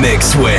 mix with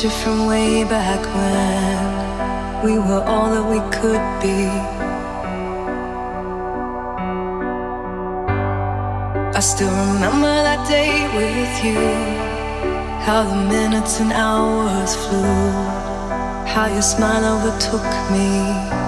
picture from way back when we were all that we could be. I still remember that day with you. How the minutes and hours flew. How your smile overtook me.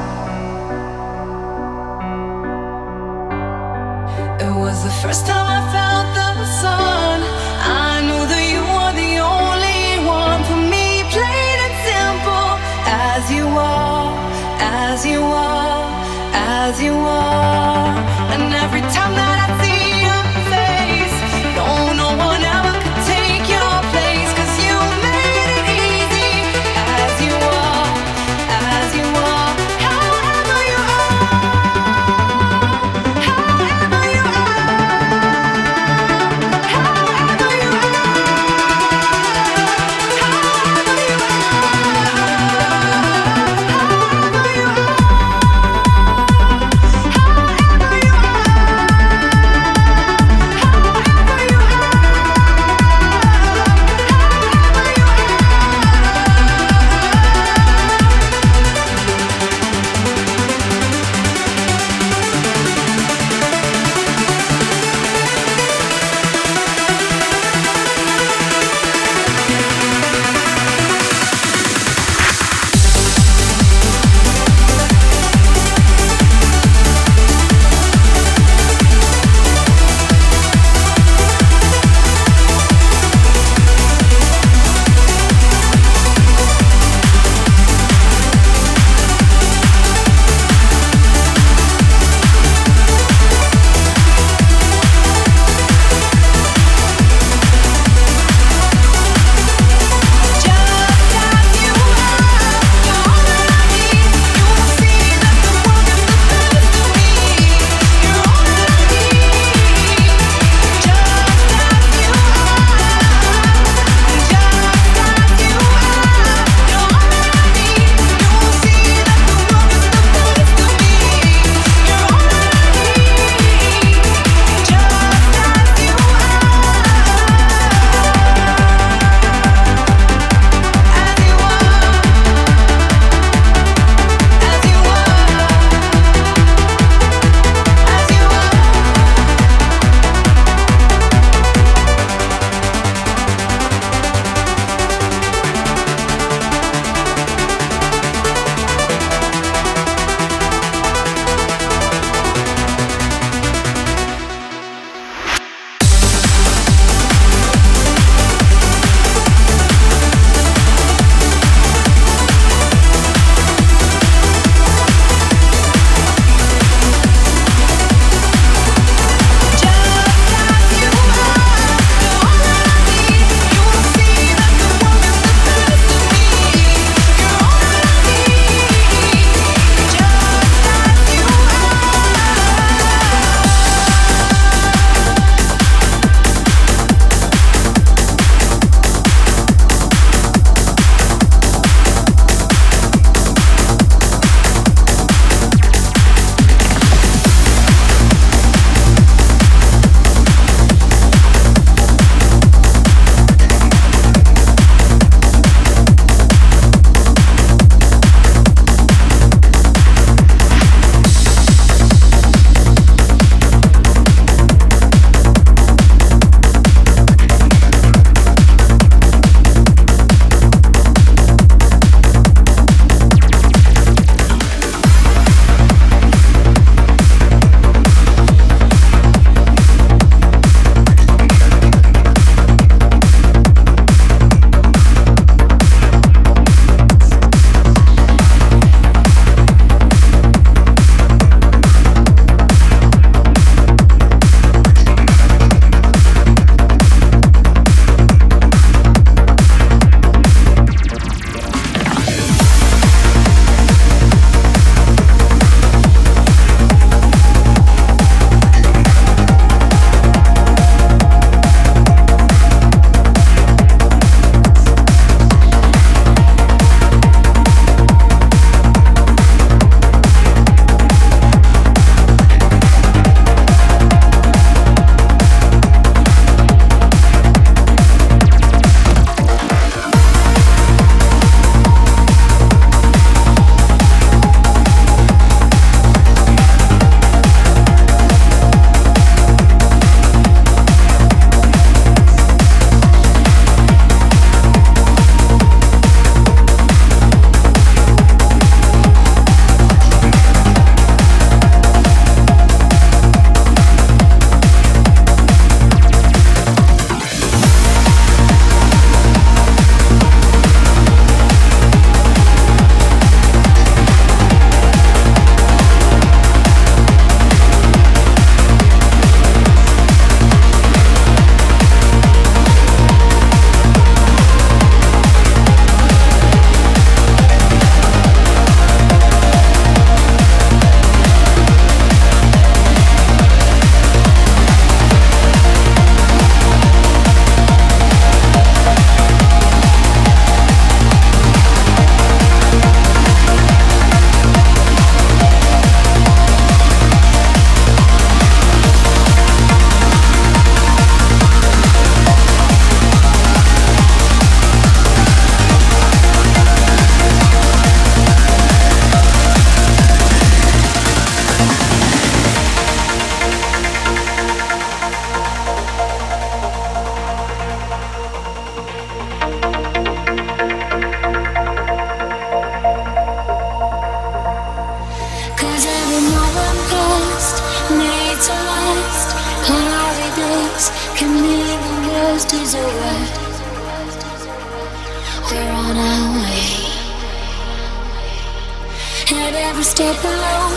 Every step alone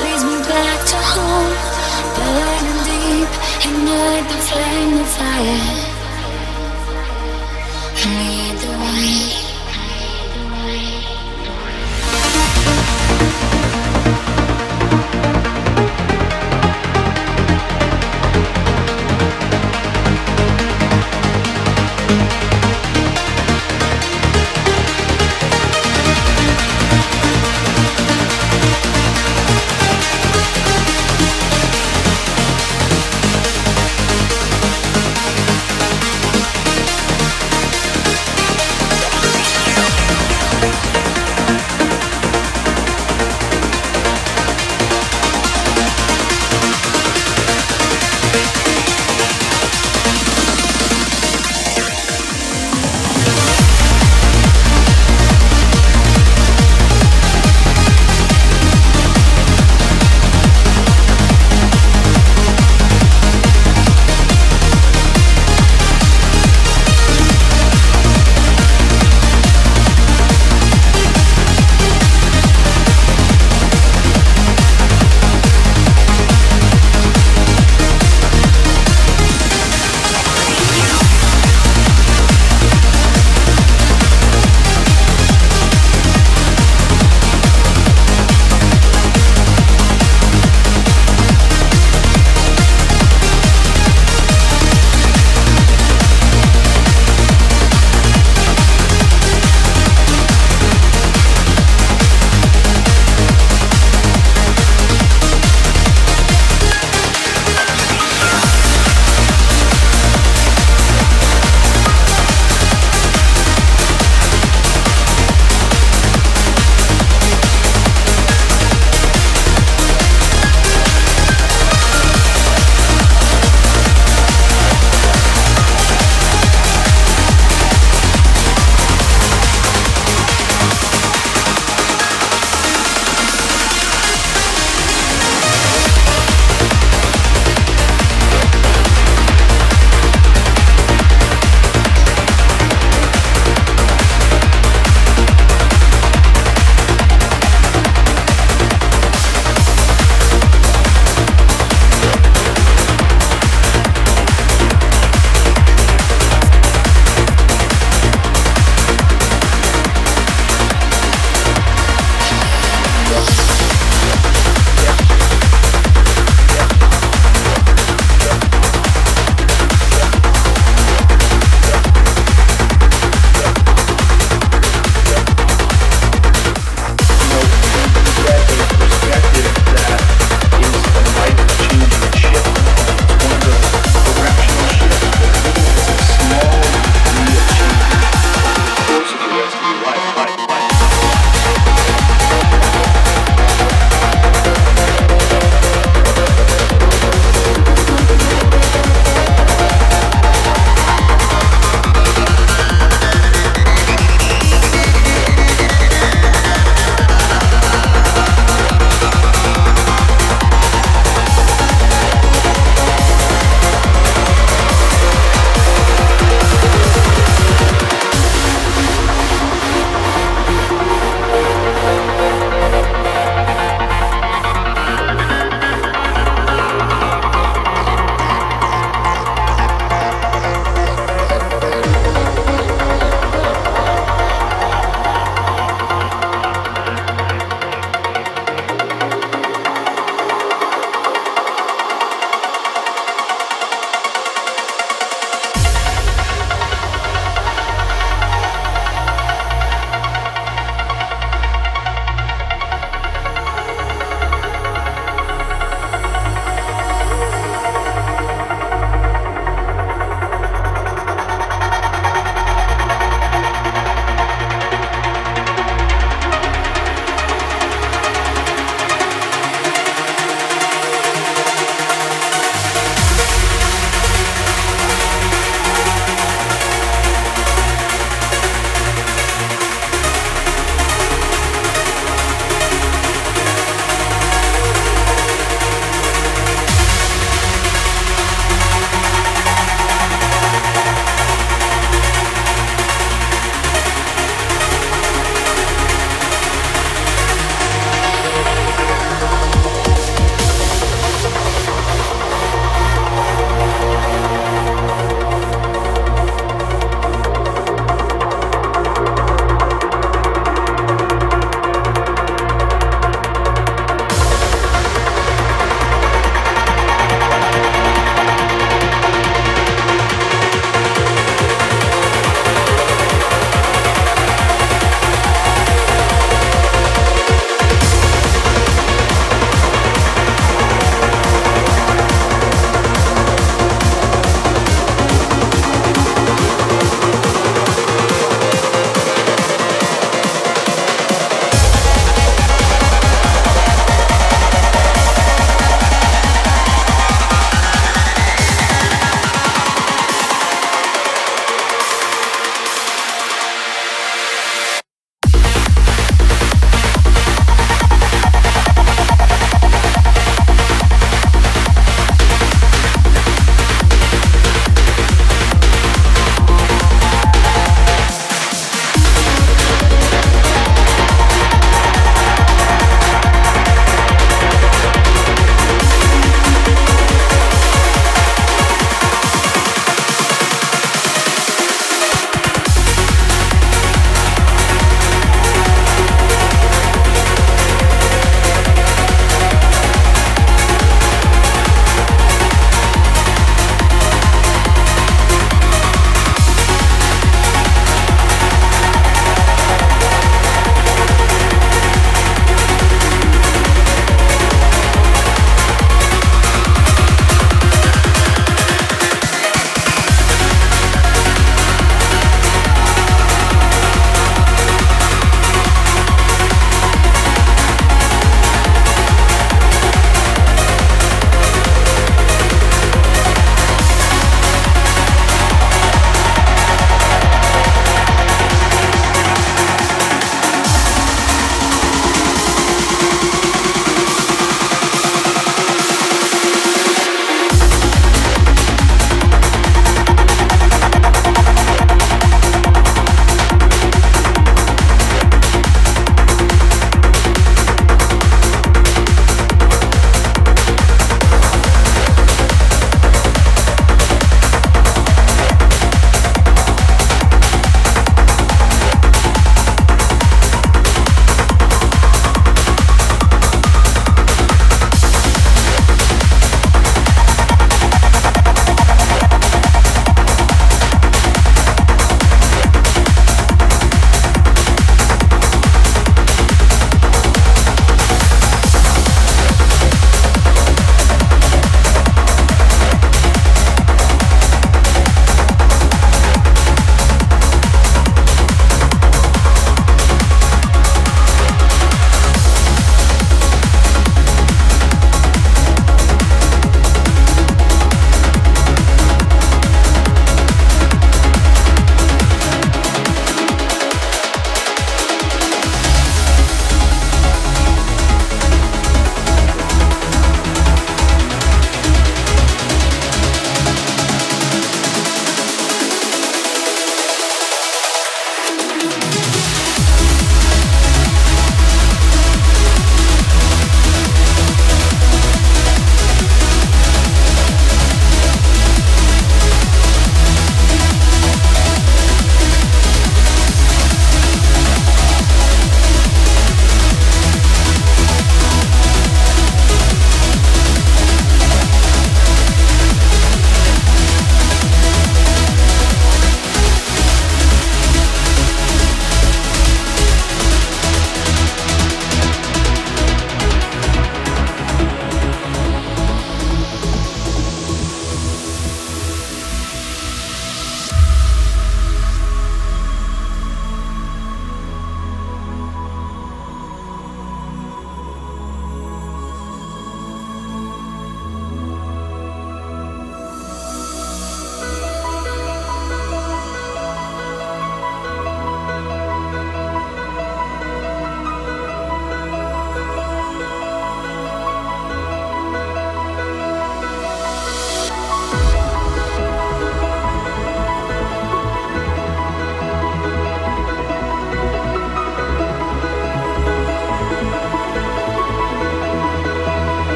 leads me back to home. Burning deep, ignite the flame of fire. I need the way.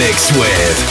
Mix with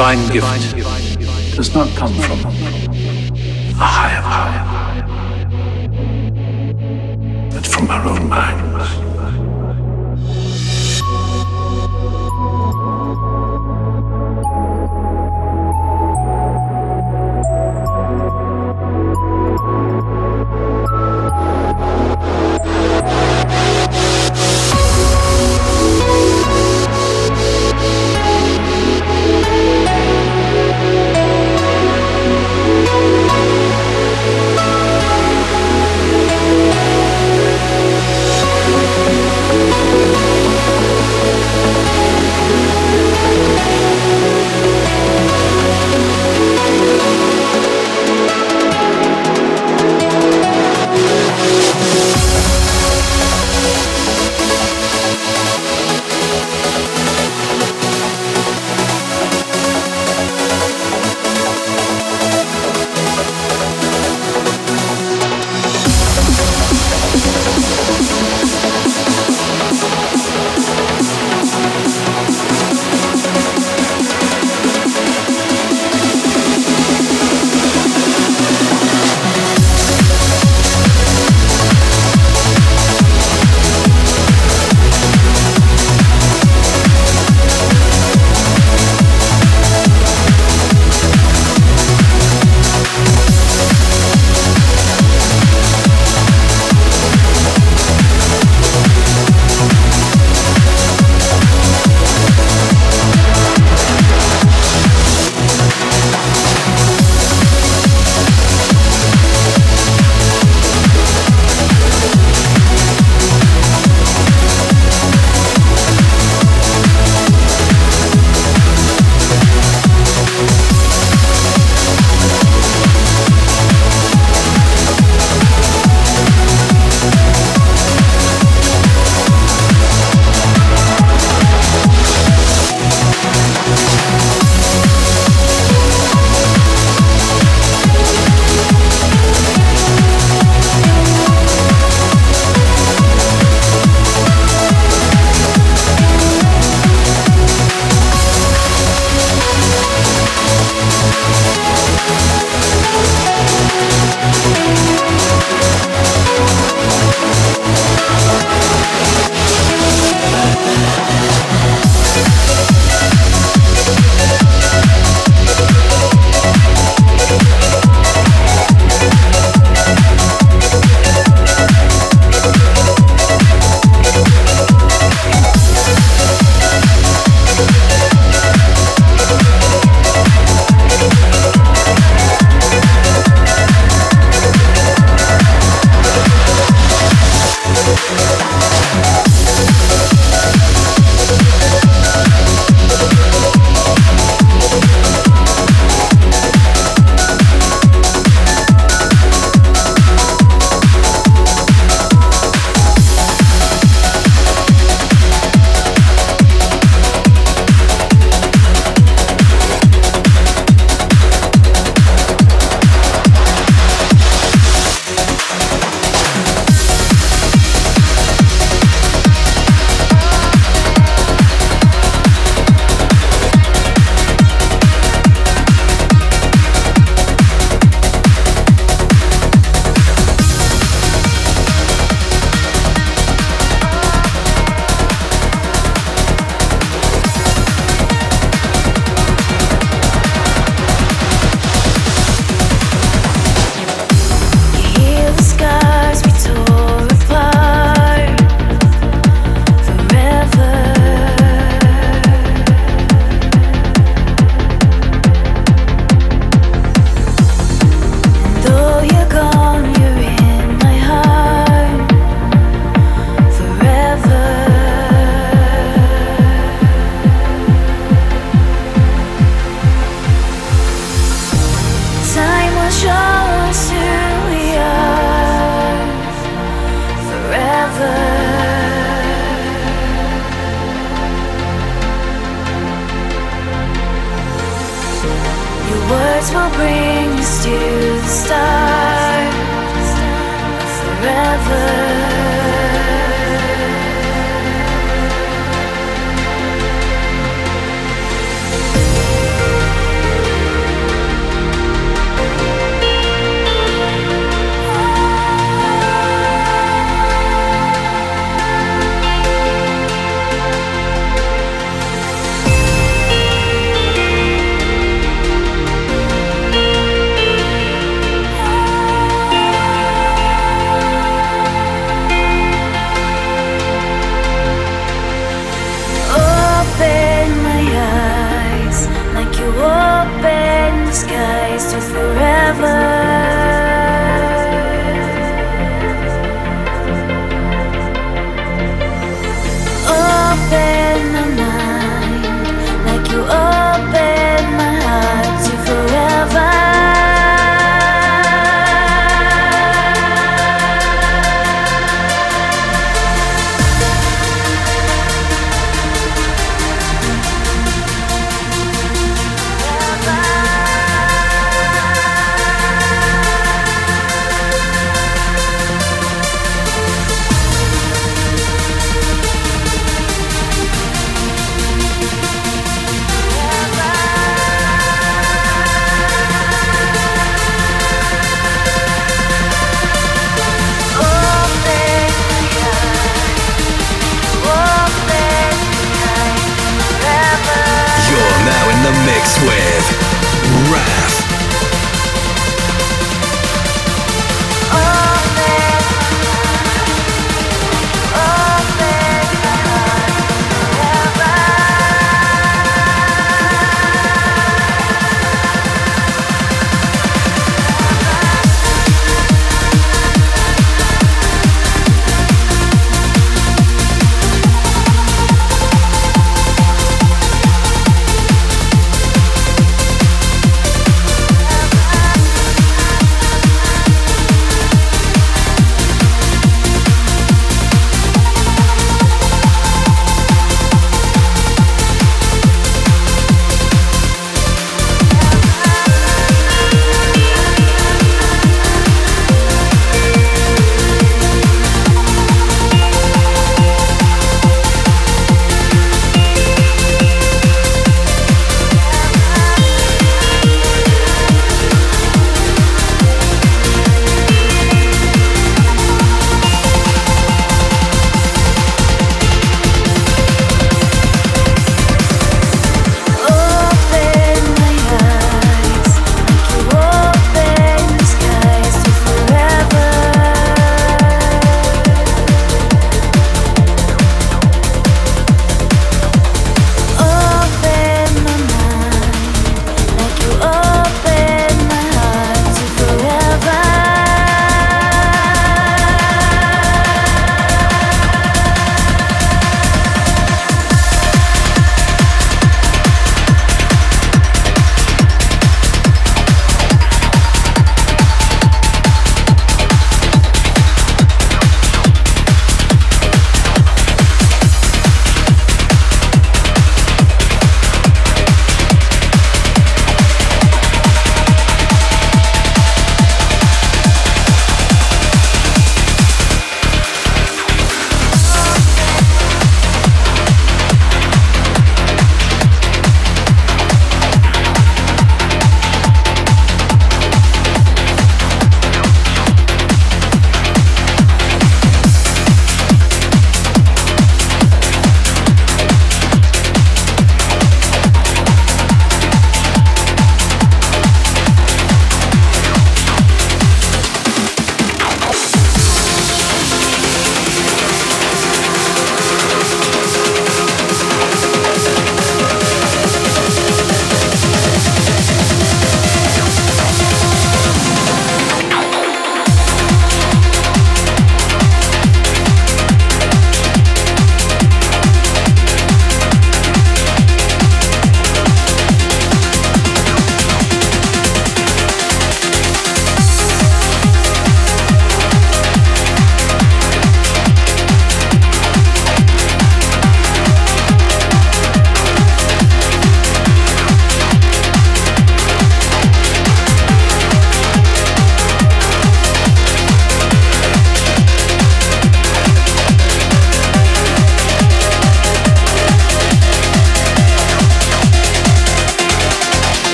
divine gift does not come from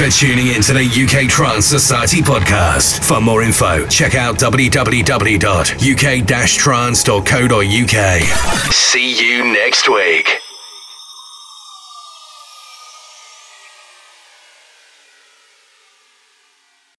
for tuning in to the UK Trance Society podcast. For more info, check out www.uk-trance.co.uk. See you next week.